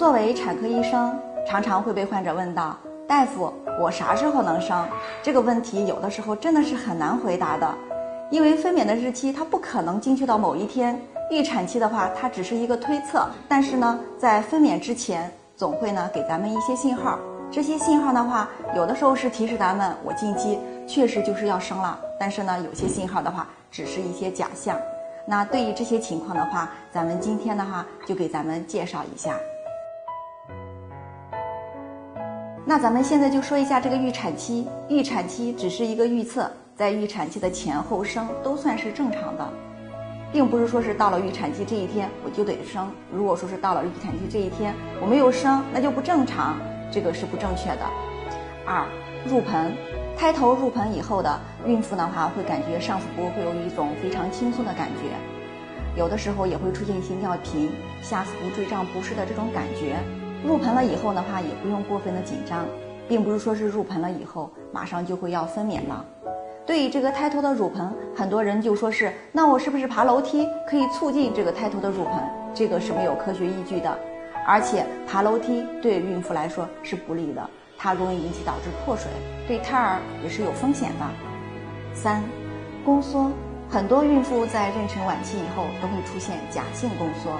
作为产科医生，常常会被患者问到：“大夫，我啥时候能生？”这个问题有的时候真的是很难回答的，因为分娩的日期它不可能精确到某一天，预产期的话它只是一个推测。但是呢，在分娩之前，总会呢给咱们一些信号。这些信号的话，有的时候是提示咱们我近期确实就是要生了，但是呢，有些信号的话只是一些假象。那对于这些情况的话，咱们今天的话就给咱们介绍一下。那咱们现在就说一下这个预产期，预产期只是一个预测，在预产期的前后生都算是正常的，并不是说是到了预产期这一天我就得生。如果说是到了预产期这一天我没有生，那就不正常。这个是不正确的。二，入盆，胎头入盆以后的孕妇的话，会感觉上腹部会有一种非常轻松的感觉，有的时候也会出现一些尿频、下腹部坠胀不适的这种感觉。入盆了以后的话，也不用过分的紧张，并不是说是入盆了以后马上就会要分娩了。对于这个胎头的乳盆，很多人就说是，那我是不是爬楼梯可以促进这个胎头的乳盆？这个是没有科学依据的。而且爬楼梯对孕妇来说是不利的，它容易引起导致破水，对胎儿也是有风险的。三，宫缩，很多孕妇在妊娠晚期以后都会出现假性宫缩，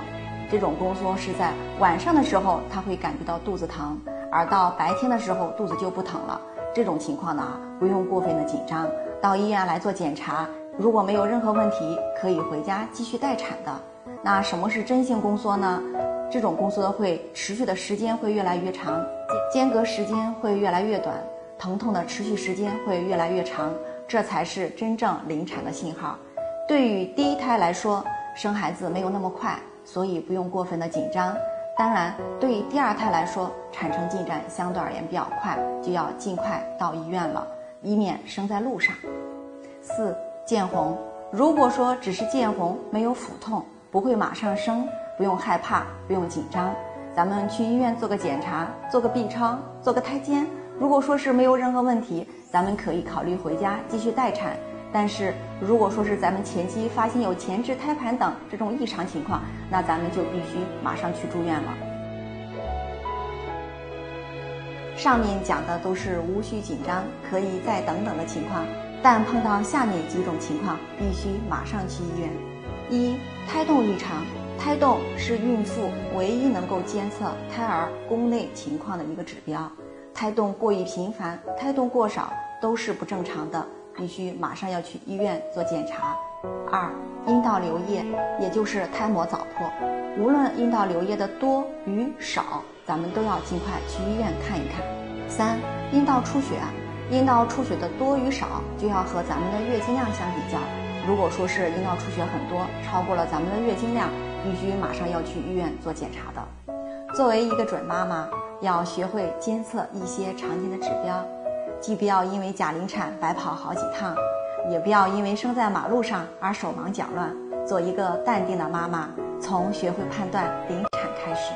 这种宫缩是在晚上的时候她会感觉到肚子疼，而到白天的时候肚子就不疼了。这种情况呢不用过分的紧张，到医院来做检查，如果没有任何问题，可以回家继续待产的。那什么是真性宫缩呢？这种宫缩会持续的时间会越来越长，间隔时间会越来越短，疼痛的持续时间会越来越长，这才是真正临产的信号。对于第一胎来说，生孩子没有那么快，所以不用过分的紧张。当然，对于第二胎来说，产程进展相对而言比较快，就要尽快到医院了，以免生在路上。四见红，如果说只是见红，没有腹痛，不会马上生。不用害怕，不用紧张，咱们去医院做个检查，做个 B 超，做个胎监。如果说是没有任何问题，咱们可以考虑回家继续待产。但是如果说是咱们前期发现有前置胎盘等这种异常情况，那咱们就必须马上去住院了。上面讲的都是无需紧张，可以再等等的情况，但碰到下面几种情况，必须马上去医院。一、胎动异常。胎动是孕妇唯一能够监测胎儿宫内情况的一个指标，胎动过于频繁、胎动过少都是不正常的，必须马上要去医院做检查。二、阴道流液，也就是胎膜早破，无论阴道流液的多与少，咱们都要尽快去医院看一看。三、阴道出血，阴道出血的多与少就要和咱们的月经量相比较，如果说是阴道出血很多，超过了咱们的月经量。必须马上要去医院做检查的。作为一个准妈妈，要学会监测一些常见的指标，既不要因为假临产白跑好几趟，也不要因为生在马路上而手忙脚乱。做一个淡定的妈妈，从学会判断临产开始。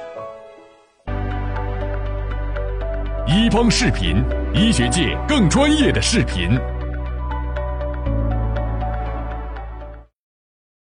医方视频，医学界更专业的视频。